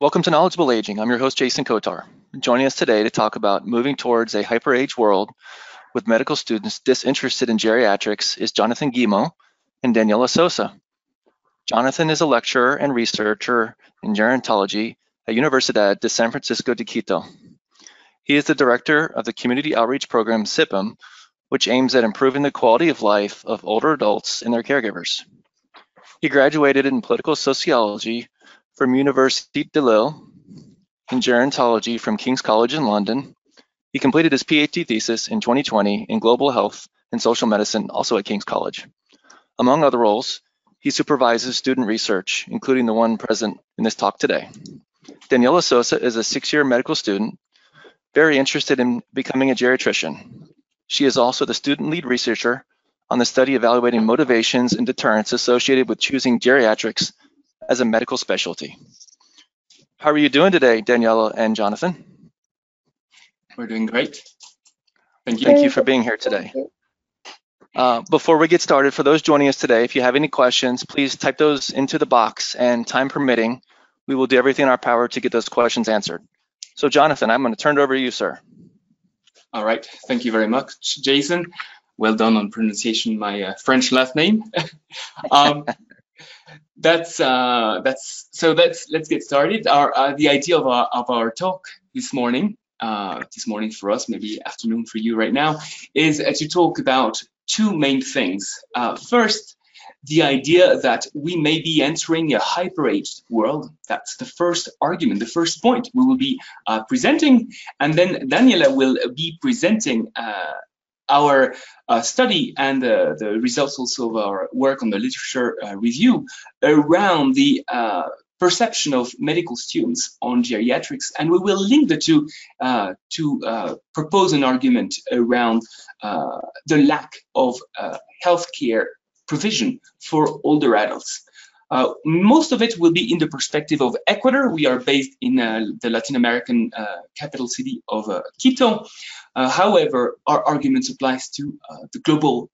Welcome to Knowledgeable Aging. I'm your host, Jason Kotar. Joining us today to talk about moving towards a hyper-age world with medical students disinterested in geriatrics is Jonathan Guillemot and Daniela Sosa. Jonathan is a lecturer and researcher in gerontology at Universidad de San Francisco de Quito. He is the director of the community outreach program CIPM, which aims at improving the quality of life of older adults and their caregivers. He graduated in political sociology from Université de Lille in gerontology from King's College in London. He completed his PhD thesis in 2020 in global health and social medicine, also at King's College. Among other roles, he supervises student research, including the one present in this talk today. Daniela Sosa is a six-year medical student, very interested in becoming a geriatrician. She is also the student lead researcher on the study evaluating motivations and deterrence associated with choosing geriatrics as a medical specialty. How are you doing today, Daniela and Jonathan? We're doing great. Thank you. Thank you for being here today. Uh, before we get started, for those joining us today, if you have any questions, please type those into the box and time permitting, we will do everything in our power to get those questions answered. So Jonathan, I'm gonna turn it over to you, sir. All right, thank you very much, Jason. Well done on pronunciation my uh, French last name. um, that's uh, that's so let's let's get started. Our uh, the idea of our of our talk this morning, uh, this morning for us, maybe afternoon for you right now, is uh, to talk about two main things. Uh, first, the idea that we may be entering a hyper-aged world. That's the first argument, the first point we will be uh, presenting, and then Daniela will be presenting our uh, study and uh, the results also of our work on the literature uh, review around the uh, perception of medical students on geriatrics, and we will link the two uh, to uh, propose an argument around the lack of healthcare provision for older adults. Uh, most of it will be in the perspective of Ecuador. We are based in uh, the Latin American uh, capital city of uh, Quito. Uh, however, our argument applies to uh, the global,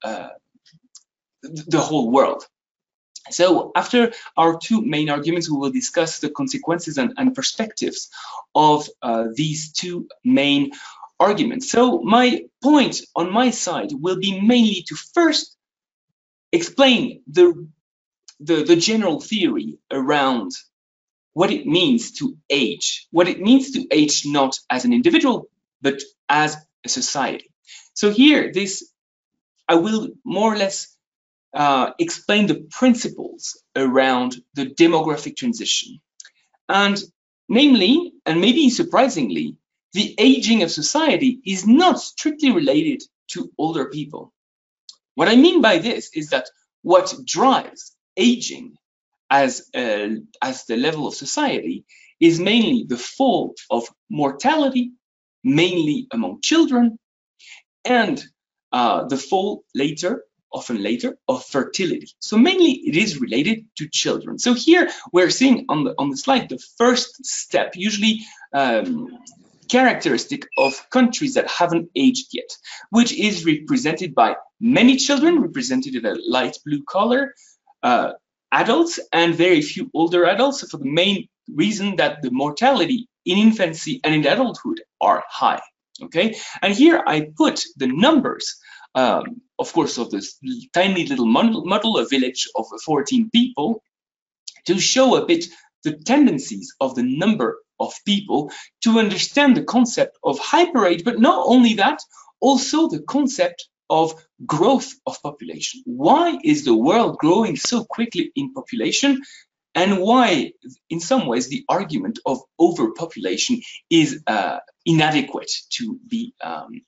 the whole world. So after our two main arguments, we will discuss the consequences and, and perspectives of these two main arguments. So my point on my side will be mainly to first explain the the, the general theory around what it means to age, what it means to age not as an individual, but as a society. So here, this, I will more or less uh, explain the principles around the demographic transition. And namely, and maybe surprisingly, the aging of society is not strictly related to older people. What I mean by this is that what drives aging as, uh, as the level of society is mainly the fall of mortality, mainly among children, and uh, the fall later, often later, of fertility. So mainly it is related to children. So here we're seeing on the, on the slide the first step, usually um, characteristic of countries that haven't aged yet, which is represented by many children, represented in a light blue color, uh, adults and very few older adults for the main reason that the mortality in infancy and in adulthood are high. Okay, and here I put the numbers, um, of course, of this tiny little model, a village of 14 people, to show a bit the tendencies of the number of people to understand the concept of hyperage, but not only that, also the concept of growth of population. Why is the world growing so quickly in population? And why, in some ways, the argument of overpopulation is uh, inadequate to be um,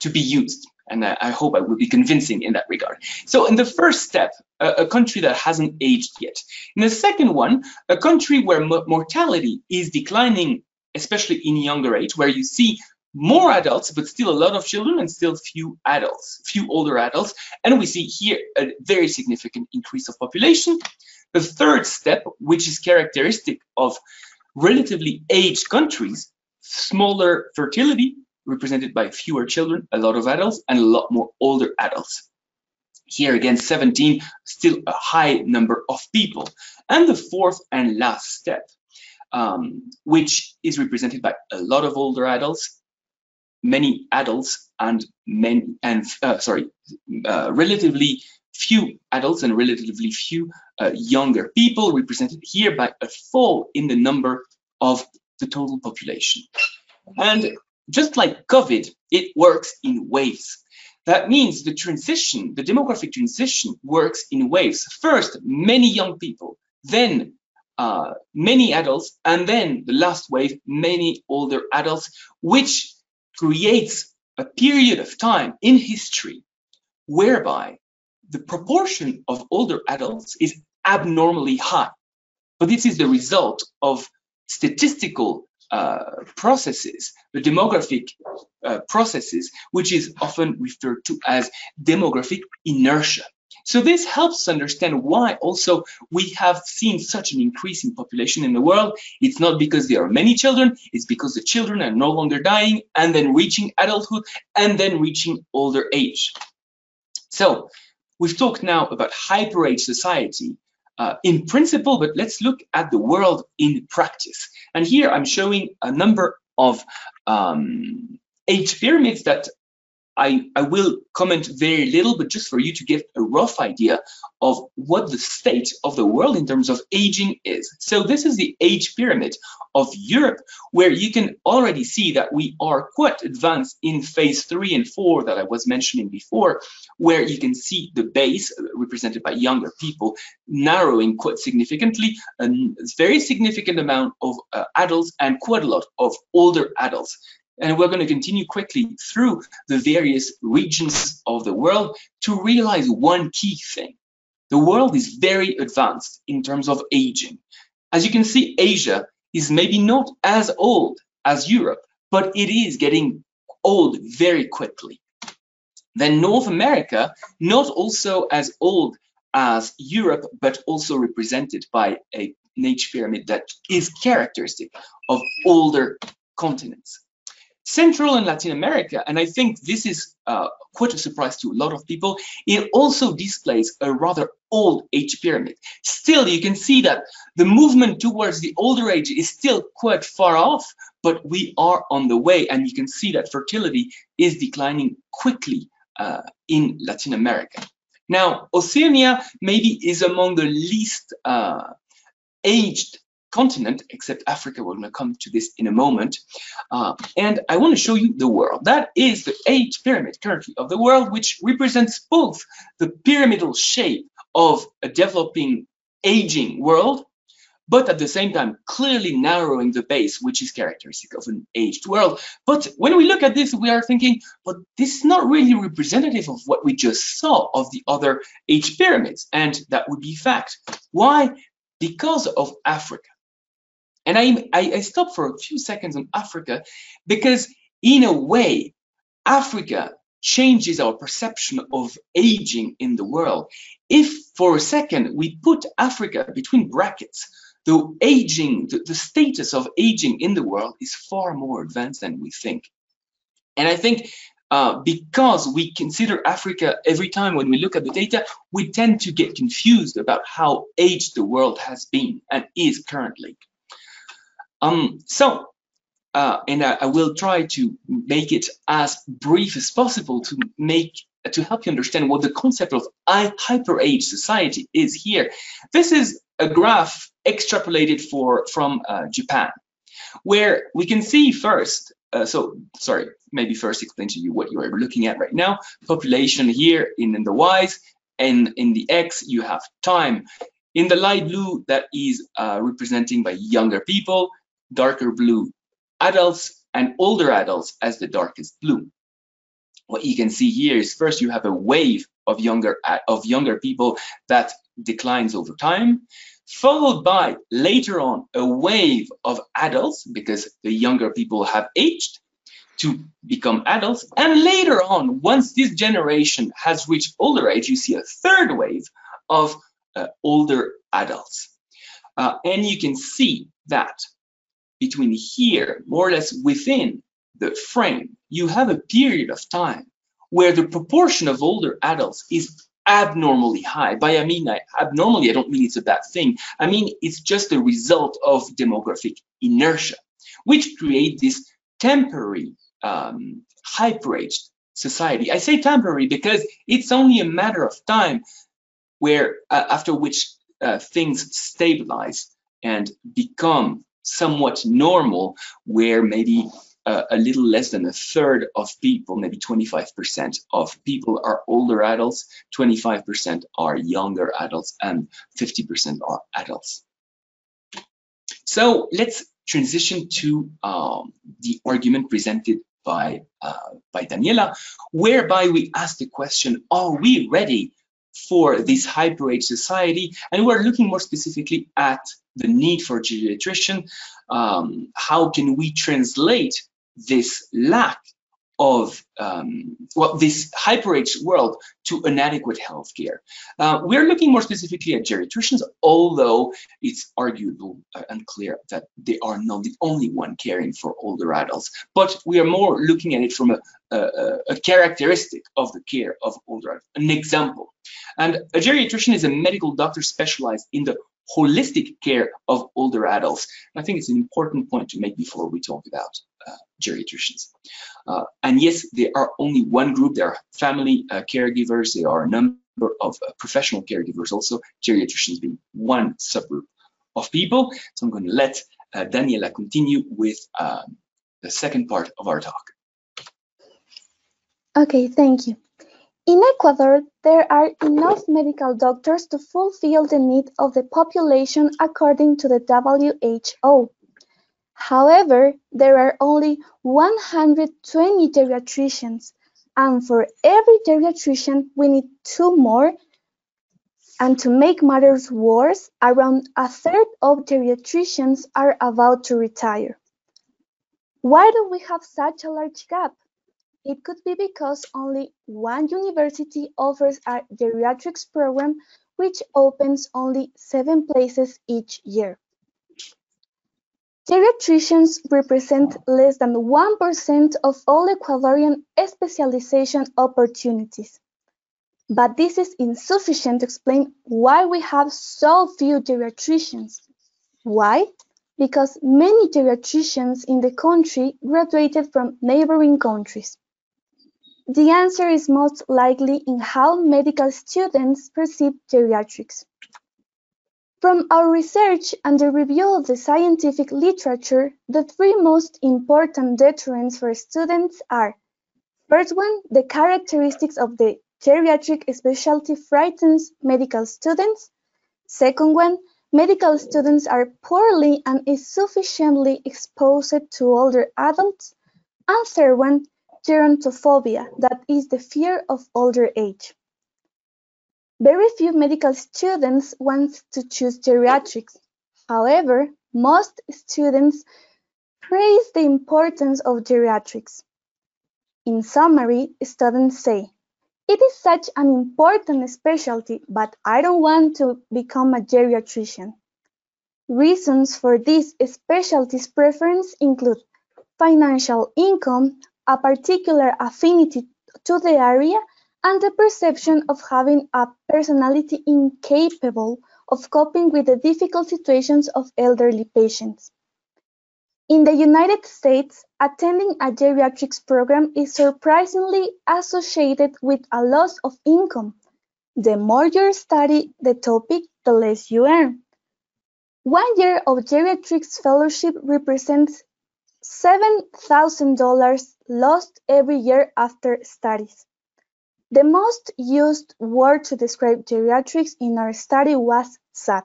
to be used. And I, I, hope I will be convincing in that regard. So in the first step, a, a country that hasn't aged yet. In the second one, a country where mortality is declining, especially in younger age, where you see more adults, but still a lot of children and still few adults, few older adults. And we see here a very significant increase of population. The third step, which is characteristic of relatively aged countries, smaller fertility, represented by fewer children, a lot of adults, and a lot more older adults. Here again, 17, still a high number of people. And the fourth and last step, um, which is represented by a lot of older adults, many adults, and men and uh, sorry, uh, relatively few adults and relatively few uh, younger people, represented here by a fall in the number of the total population. And just like COVID, it works in waves. That means the transition, the demographic transition works in waves. First, many young people, then uh, many adults, and then the last wave, many older adults, which creates a period of time in history whereby the proportion of older adults is abnormally high. But this is the result of statistical uh, processes, the demographic uh, processes, which is often referred to as demographic inertia. So this helps understand why also we have seen such an increase in population in the world. It's not because there are many children, it's because the children are no longer dying and then reaching adulthood and then reaching older age. So we've talked now about hyper-age society uh, in principle, but let's look at the world in practice. And here I'm showing a number of um, age pyramids that I, I will comment very little, but just for you to get a rough idea of what the state of the world in terms of aging is. So this is the age pyramid of Europe, where you can already see that we are quite advanced in phase three and four that I was mentioning before, where you can see the base represented by younger people narrowing quite significantly, a very significant amount of uh, adults and quite a lot of older adults. And we're going to continue quickly through the various regions of the world to realize one key thing. The world is very advanced in terms of aging. As you can see, Asia is maybe not as old as Europe, but it is getting old very quickly. Then North America, not also as old as Europe, but also represented by a, an age pyramid that is characteristic of older continents. Central and Latin America, and I think this is uh, quite a surprise to a lot of people, it also displays a rather old age pyramid. Still, you can see that the movement towards the older age is still quite far off, but we are on the way, and you can see that fertility is declining quickly uh, in Latin America. Now, Oceania maybe is among the least uh, aged continent, except Africa. We're going to come to this in a moment. Uh, and I want to show you the world. That is the age pyramid currently of the world, which represents both the pyramidal shape of a developing, aging world, but at the same time clearly narrowing the base, which is characteristic of an aged world. But when we look at this, we are thinking, but this is not really representative of what we just saw of the other age pyramids, and that would be fact. Why? Because of Africa. And I, I, I stop for a few seconds on Africa because in a way, Africa changes our perception of aging in the world. If for a second we put Africa between brackets, the aging, the, the, status of aging in the world is far more advanced than we think. And I think uh, because we consider Africa every time when we look at the data, we tend to get confused about how aged the world has been and is currently. Um, so, uh, and I, I, will try to make it as brief as possible to make to help you understand what the concept of hyper age society is here. This is a graph extrapolated for from uh, Japan, where we can see first. Uh, so, sorry, maybe first explain to you what you are looking at right now. Population here in, in the Y's, and in the X you have time. In the light blue, that is uh, representing by younger people darker blue adults and older adults as the darkest blue. What you can see here is first you have a wave of younger of younger people that declines over time, followed by later on a wave of adults because the younger people have aged to become adults. And later on, once this generation has reached older age, you see a third wave of uh, older adults. Uh, and you can see that between here, more or less within the frame, you have a period of time where the proportion of older adults is abnormally high. By I mean I, abnormally, I don't mean it's a bad thing. I mean it's just a result of demographic inertia, which create this temporary um, hyperaged society. I say temporary because it's only a matter of time where uh, after which uh, things stabilize and become somewhat normal, where maybe uh, a little less than a third of people, maybe 25% of people are older adults, 25% are younger adults, and 50% are adults. So let's transition to um, the argument presented by, uh, by Daniela, whereby we ask the question, are we ready for this hyper-age society? And we're looking more specifically at the need for geriatrician. Um, how can we translate this lack of um, well, this hyper-age world to inadequate healthcare. Uh, we're looking more specifically at geriatricians, although it's arguable and clear that they are not the only one caring for older adults. But we are more looking at it from a, a, a characteristic of the care of older adults, an example. And a geriatrician is a medical doctor specialized in the holistic care of older adults. I think it's an important point to make before we talk about uh, geriatricians. Uh, and yes, there are only one group. There are family uh, caregivers. There are a number of uh, professional caregivers also, geriatricians being one subgroup of people. So I'm going to let uh, Daniela continue with um, the second part of our talk. Okay, thank you. In Ecuador, there are enough medical doctors to fulfill the need of the population according to the WHO. However, there are only 120 geriatricians, and for every geriatrician we need two more. And to make matters worse, around a third of geriatricians are about to retire. Why do we have such a large gap? It could be because only one university offers a geriatrics program which opens only seven places each year. Geriatricians represent less than 1% of all Ecuadorian specialization opportunities. But this is insufficient to explain why we have so few geriatricians. Why? Because many geriatricians in the country graduated from neighboring countries. The answer is most likely in how medical students perceive geriatrics. From our research and the review of the scientific literature, the three most important deterrents for students are First one, the characteristics of the geriatric specialty frightens medical students. Second one, medical students are poorly and insufficiently exposed to older adults. And third one, gerontophobia, that is the fear of older age. Very few medical students want to choose geriatrics. However, most students praise the importance of geriatrics. In summary, students say, it is such an important specialty, but I don't want to become a geriatrician. Reasons for this specialty's preference include financial income, a particular affinity to the area, and the perception of having a personality incapable of coping with the difficult situations of elderly patients. In the United States, attending a geriatrics program is surprisingly associated with a loss of income. The more you study the topic, the less you earn. One year of geriatrics fellowship represents $7,000 lost every year after studies. The most used word to describe geriatrics in our study was sad.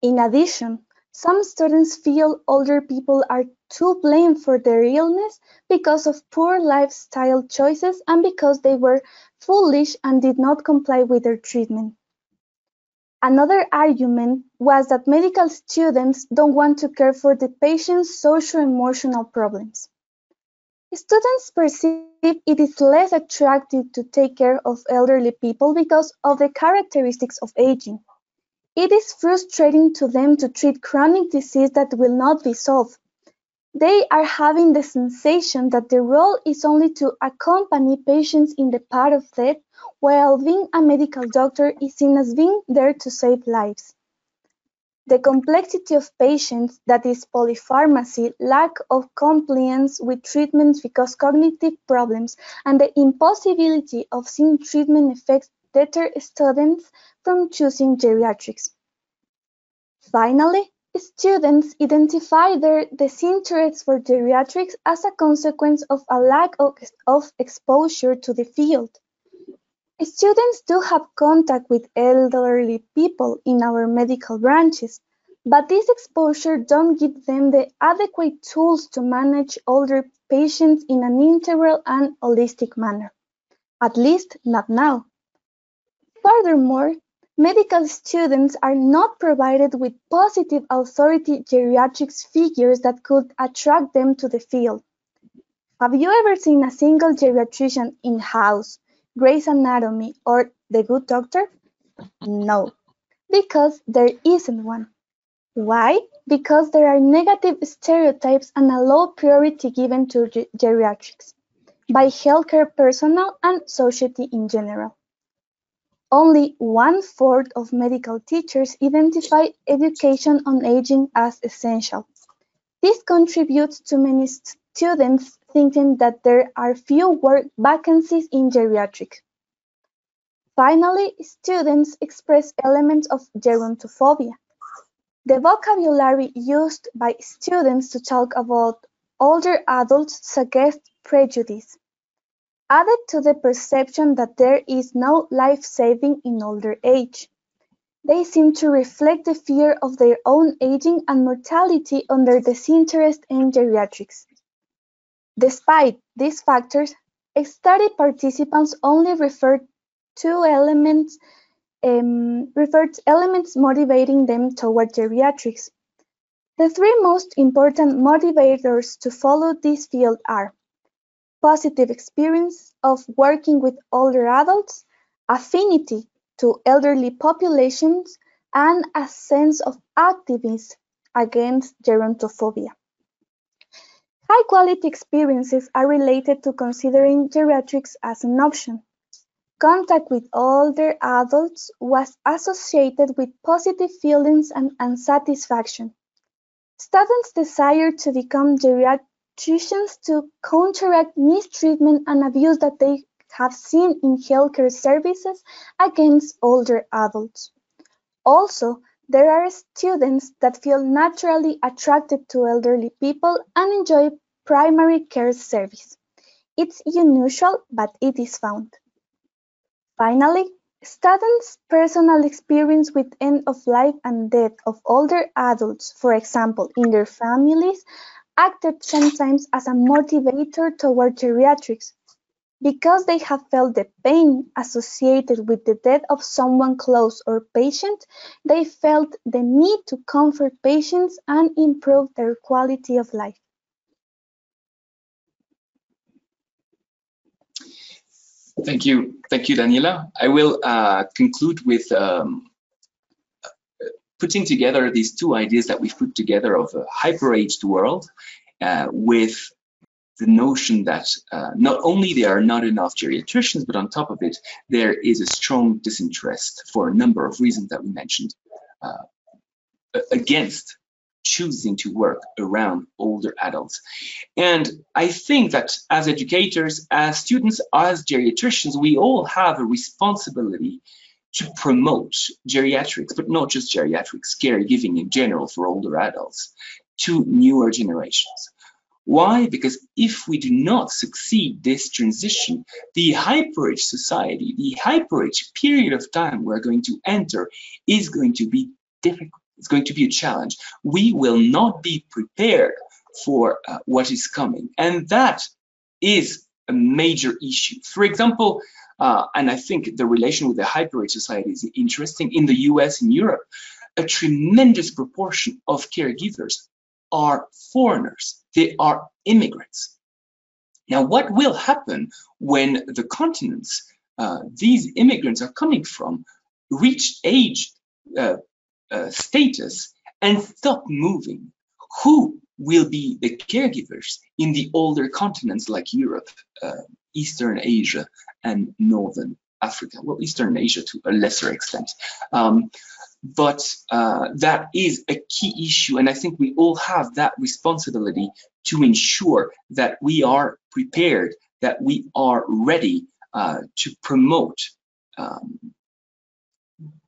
In addition, some students feel older people are to blame for their illness because of poor lifestyle choices and because they were foolish and did not comply with their treatment. Another argument was that medical students don't want to care for the patient's social-emotional problems. Students perceive it is less attractive to take care of elderly people because of the characteristics of aging. It is frustrating to them to treat chronic disease that will not be solved. They are having the sensation that the role is only to accompany patients in the path of death, while being a medical doctor is seen as being there to save lives. The complexity of patients, that is polypharmacy, lack of compliance with treatments because cognitive problems, and the impossibility of seeing treatment effects deter students from choosing geriatrics. Finally, students identify their disinterest for geriatrics as a consequence of a lack of, exposure to the field. Students do have contact with elderly people in our medical branches, but this exposure don't give them the adequate tools to manage older patients in an integral and holistic manner. At least not now. Furthermore, medical students are not provided with positive authority geriatrics figures that could attract them to the field. Have you ever seen a single geriatrician in House, Grey's Anatomy, or The Good Doctor? No, because there isn't one. Why? Because there are negative stereotypes and a low priority given to geriatrics by healthcare personnel and society in general. Only one-fourth of medical teachers identify education on aging as essential. This contributes to many students thinking that there are few work vacancies in geriatrics. Finally, students express elements of gerontophobia. The vocabulary used by students to talk about older adults suggests prejudice. Added to the perception that there is no life-saving in older age, they seem to reflect the fear of their own aging and mortality on their disinterest in geriatrics. Despite these factors, study participants only referred to elements um, referred elements motivating them toward geriatrics. The three most important motivators to follow this field are positive experience of working with older adults, affinity to elderly populations, and a sense of activism against gerontophobia. High quality experiences are related to considering geriatrics as an option. Contact with older adults was associated with positive feelings and, and satisfaction. Students desire to become geriatric Institutions to counteract mistreatment and abuse that they have seen in healthcare services against older adults. Also, there are students that feel naturally attracted to elderly people and enjoy primary care service. It's unusual, but it is found. Finally, students' personal experience with end of life and death of older adults, for example, in their families, acted sometimes as a motivator toward geriatrics, because they have felt the pain associated with the death of someone close or patient, they felt the need to comfort patients and improve their quality of life. Thank you. Thank you, Daniela. I will uh, conclude with um, putting together these two ideas that we've put together of a hyper-aged world uh, with the notion that uh, not only there are not enough geriatricians, but on top of it, there is a strong disinterest for a number of reasons that we mentioned uh, against choosing to work around older adults. And I think that as educators, as students, as geriatricians, we all have a responsibility to promote geriatrics, but not just geriatrics, caregiving in general for older adults, to newer generations. Why? Because if we do not succeed this transition, the hyperage society, the hyperage period of time we're going to enter is going to be difficult. It's going to be a challenge. We will not be prepared for uh, what is coming. And that is a major issue. For example, uh, and I think the relation with the hyper society is interesting. In the US and Europe, a tremendous proportion of caregivers are foreigners. They are immigrants. Now, what will happen when the continents uh, these immigrants are coming from reach age uh, uh, status and stop moving? Who will be the caregivers in the older continents like Europe, uh, Eastern Asia, and Northern Africa. Well, Eastern Asia to a lesser extent. Um, but uh, that is a key issue, and I think we all have that responsibility to ensure that we are prepared, that we are ready uh, to promote um,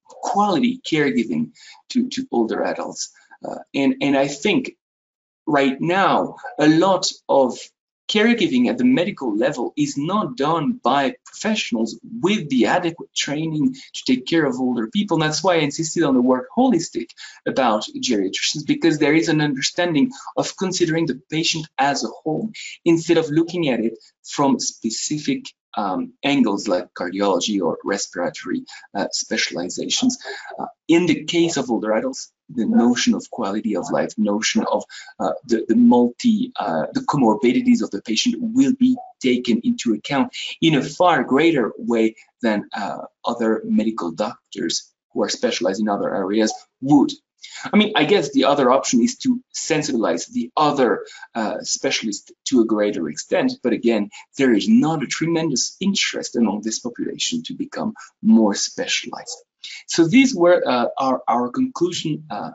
quality caregiving to, to older adults. Uh, and, and I think right now, a lot of caregiving at the medical level is not done by professionals with the adequate training to take care of older people. And that's why I insisted on the word holistic about geriatricians, because there is an understanding of considering the patient as a whole instead of looking at it from specific um, angles like cardiology or respiratory uh, specializations. Uh, in the case of older adults, the notion of quality of life, notion of uh, the, the multi, uh, the comorbidities of the patient will be taken into account in a far greater way than uh, other medical doctors who are specialized in other areas would. I mean, I guess the other option is to sensibilize the other uh, specialists to a greater extent. But again, there is not a tremendous interest among this population to become more specialized. So these were uh, our, our conclusion uh,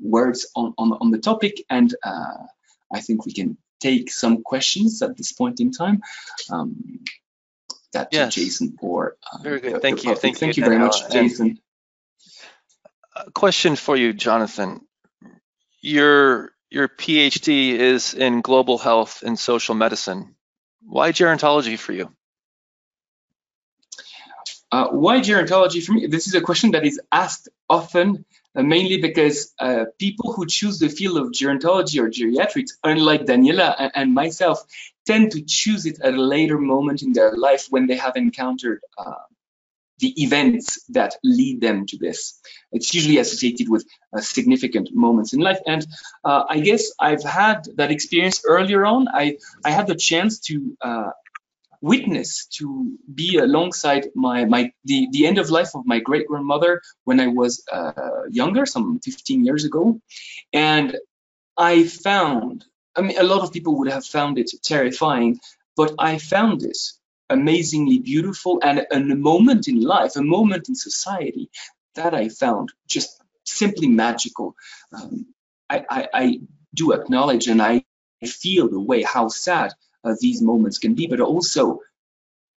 words on, on, on, the topic. And uh, I think we can take some questions at this point in time. Um, that yes. Jason or uh, very good. Thank you. Thank, Thank you, you very much, Jason a question for you, Jonathan. Your your PhD is in global health and social medicine. Why gerontology for you? Uh, why gerontology for me? This is a question that is asked often, uh, mainly because uh, people who choose the field of gerontology or geriatrics, unlike Daniela and, myself, tend to choose it at a later moment in their life when they have encountered uh, the events that lead them to this. It's usually associated with uh, significant moments in life. And uh, I guess I've had that experience earlier on. I, I had the chance to uh, witness, to be alongside my, my the, the end of life of my great grandmother when I was uh, younger, some 15 years ago. And I found, I mean, a lot of people would have found it terrifying, but I found it amazingly beautiful and a moment in life, a moment in society that I found just simply magical. Um, I, I, I, do acknowledge and I feel the way how sad these moments can be, but also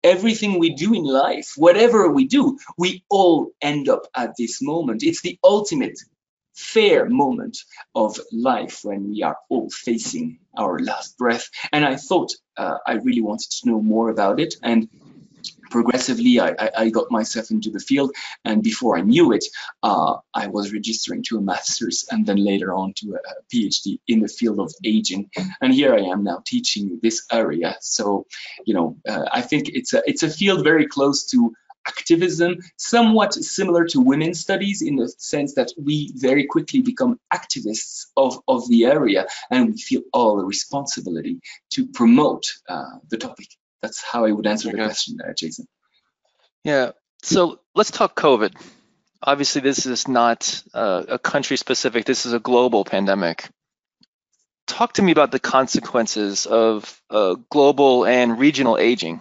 everything we do in life, whatever we do, we all end up at this moment. It's the ultimate fair moment of life when we are all facing our last breath. And I thought uh, I really wanted to know more about it. And progressively, I, I, got myself into the field. And before I knew it, uh, I was registering to a master's and then later on to a, PhD in the field of aging. And here I am now teaching this area. So, you know, uh, I think it's a, it's a field very close to activism, somewhat similar to women's studies in the sense that we very quickly become activists of, of the area and we feel all the responsibility to promote uh, the topic. That's how I would answer okay. the question, uh, Jason. Yeah, so let's talk COVID. Obviously, this is not uh, a country specific, this is a global pandemic. Talk to me about the consequences of uh, global and regional aging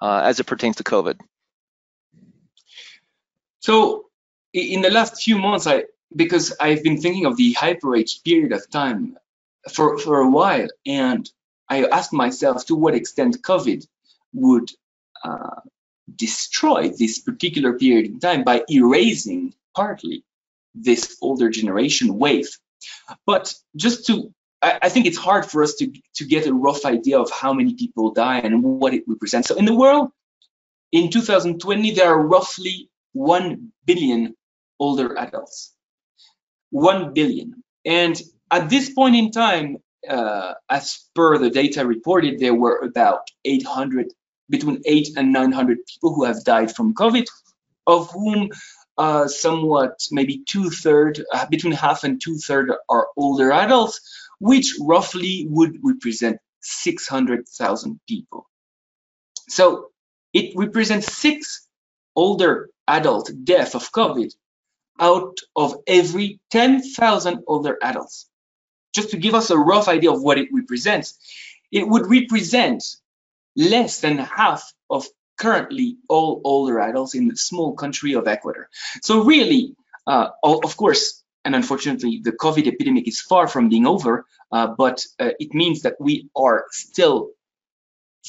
uh, as it pertains to COVID. So in the last few months, I because I've been thinking of the hyper-age period of time for, for a while, and I asked myself to what extent COVID would uh, destroy this particular period in time by erasing partly this older generation wave. But just to, I, I, think it's hard for us to, to get a rough idea of how many people die and what it represents. So in the world, in 2020, there are roughly 1 billion older adults. 1 billion. And at this point in time, uh, as per the data reported, there were about 800, between 8 and 900 people who have died from COVID, of whom uh, somewhat maybe two-thirds, uh, between half and two-thirds are older adults, which roughly would represent 600,000 people. So it represents six older adult death of COVID out of every 10,000 older adults. Just to give us a rough idea of what it represents, it would represent less than half of currently all older adults in the small country of Ecuador. So really, uh, of course, and unfortunately, the COVID epidemic is far from being over, uh, but uh, it means that we are still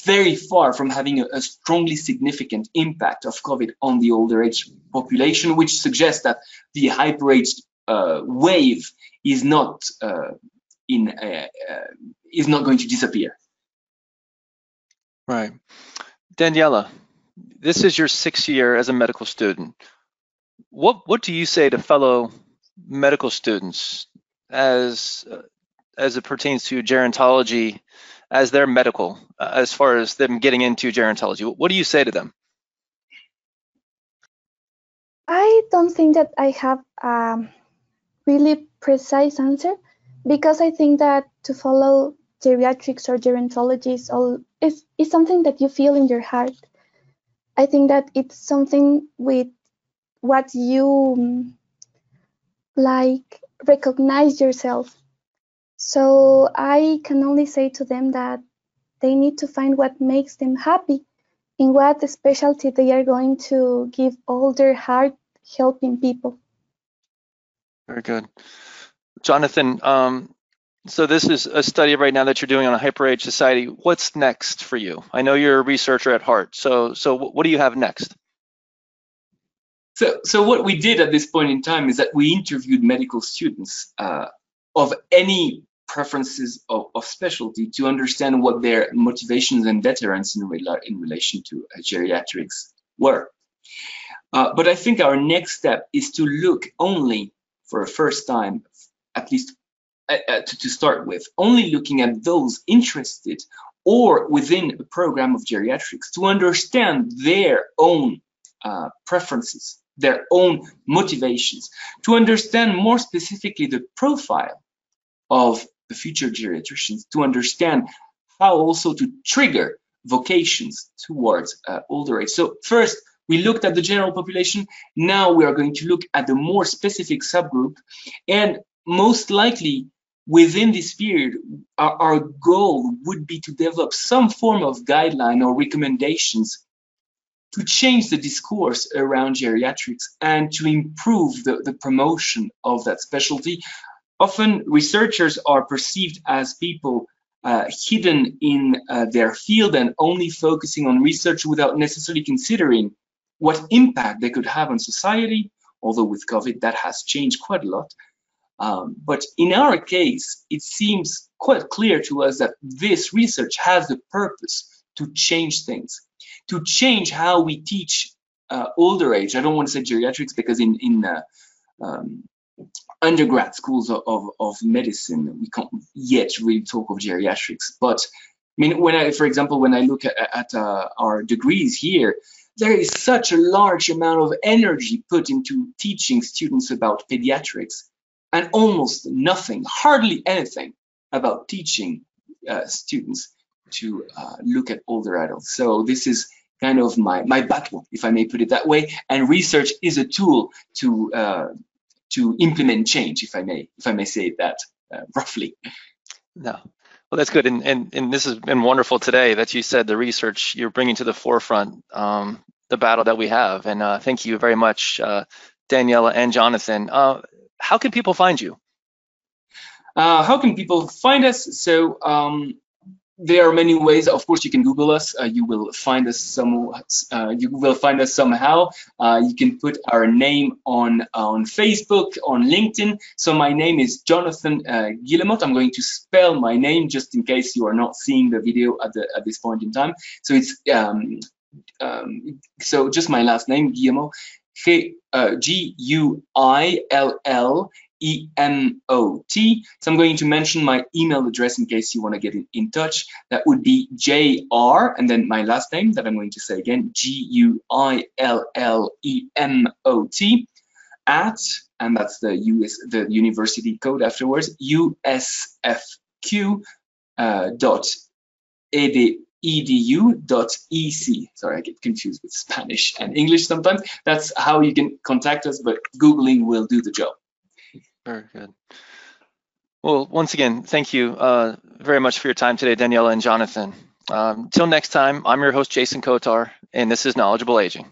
very far from having a, a, strongly significant impact of COVID on the older age population, which suggests that the hyper-aged wave is not uh, in uh, is not going to disappear. Right. Daniela, this is your sixth year as a medical student. What what do you say to fellow medical students as uh, as it pertains to gerontology as their medical, uh, as far as them getting into gerontology? What do you say to them? I don't think that I have a really precise answer because I think that to follow geriatrics or gerontology is all is, is something that you feel in your heart. I think that it's something with what you mm, like recognize yourself. So I can only say to them that they need to find what makes them happy in what specialty they are going to give all their heart helping people. Very good. Jonathan, um, so this is a study right now that you're doing on a hyper-age society. What's next for you? I know you're a researcher at heart. So, so what do you have next? So, so what we did at this point in time is that we interviewed medical students uh, of any preferences of, of, specialty to understand what their motivations and deterrents in, rela in relation to uh, geriatrics were. Uh, but I think our next step is to look only for a first time, at least uh, uh, to, to start with, only looking at those interested or within a program of geriatrics to understand their own uh, preferences, their own motivations, to understand more specifically the profile of the future geriatricians, to understand how also to trigger vocations towards uh, older age. So first, we looked at the general population. Now we are going to look at the more specific subgroup. And most likely within this period, our, our goal would be to develop some form of guideline or recommendations to change the discourse around geriatrics and to improve the, the promotion of that specialty. Often researchers are perceived as people uh, hidden in uh, their field and only focusing on research without necessarily considering what impact they could have on society, although with COVID that has changed quite a lot. Um, but in our case, it seems quite clear to us that this research has the purpose to change things, to change how we teach uh, older age. I don't want to say geriatrics because in, in uh, um, undergrad schools of, of, of, medicine, we can't yet really talk of geriatrics. But I mean, when I, for example, when I look at, at uh, our degrees here, there is such a large amount of energy put into teaching students about pediatrics and almost nothing, hardly anything about teaching uh, students to uh, look at older adults. So this is kind of my, my battle, if I may put it that way. And research is a tool to uh, to implement change, if I may, if I may say that uh, roughly. No, well, that's good. And, and, and this has been wonderful today that you said the research you're bringing to the forefront, um, the battle that we have. And uh, thank you very much, uh, Daniela and Jonathan. Uh, how can people find you? Uh, how can people find us? So um, there are many ways. Of course, you can Google us. Uh, you will find us some. Uh, you will find us somehow. Uh, you can put our name on on Facebook, on LinkedIn. So my name is Jonathan uh, Guillemot. I'm going to spell my name just in case you are not seeing the video at the at this point in time. So it's um, um, so just my last name Guillemot. G U I L L E-M-O-T. So I'm going to mention my email address in case you want to get in, in touch. That would be J-R and then my last name that I'm going to say again, G-U-I-L-L-E-M-O-T at, and that's the US, the university code afterwards, USFQ uh, dot edu.ec. Sorry, I get confused with Spanish and English sometimes. That's how you can contact us, but Googling will do the job. Very good. Well, once again, thank you uh, very much for your time today, Daniela and Jonathan. Um, till next time, I'm your host, Jason Kotar, and this is Knowledgeable Aging.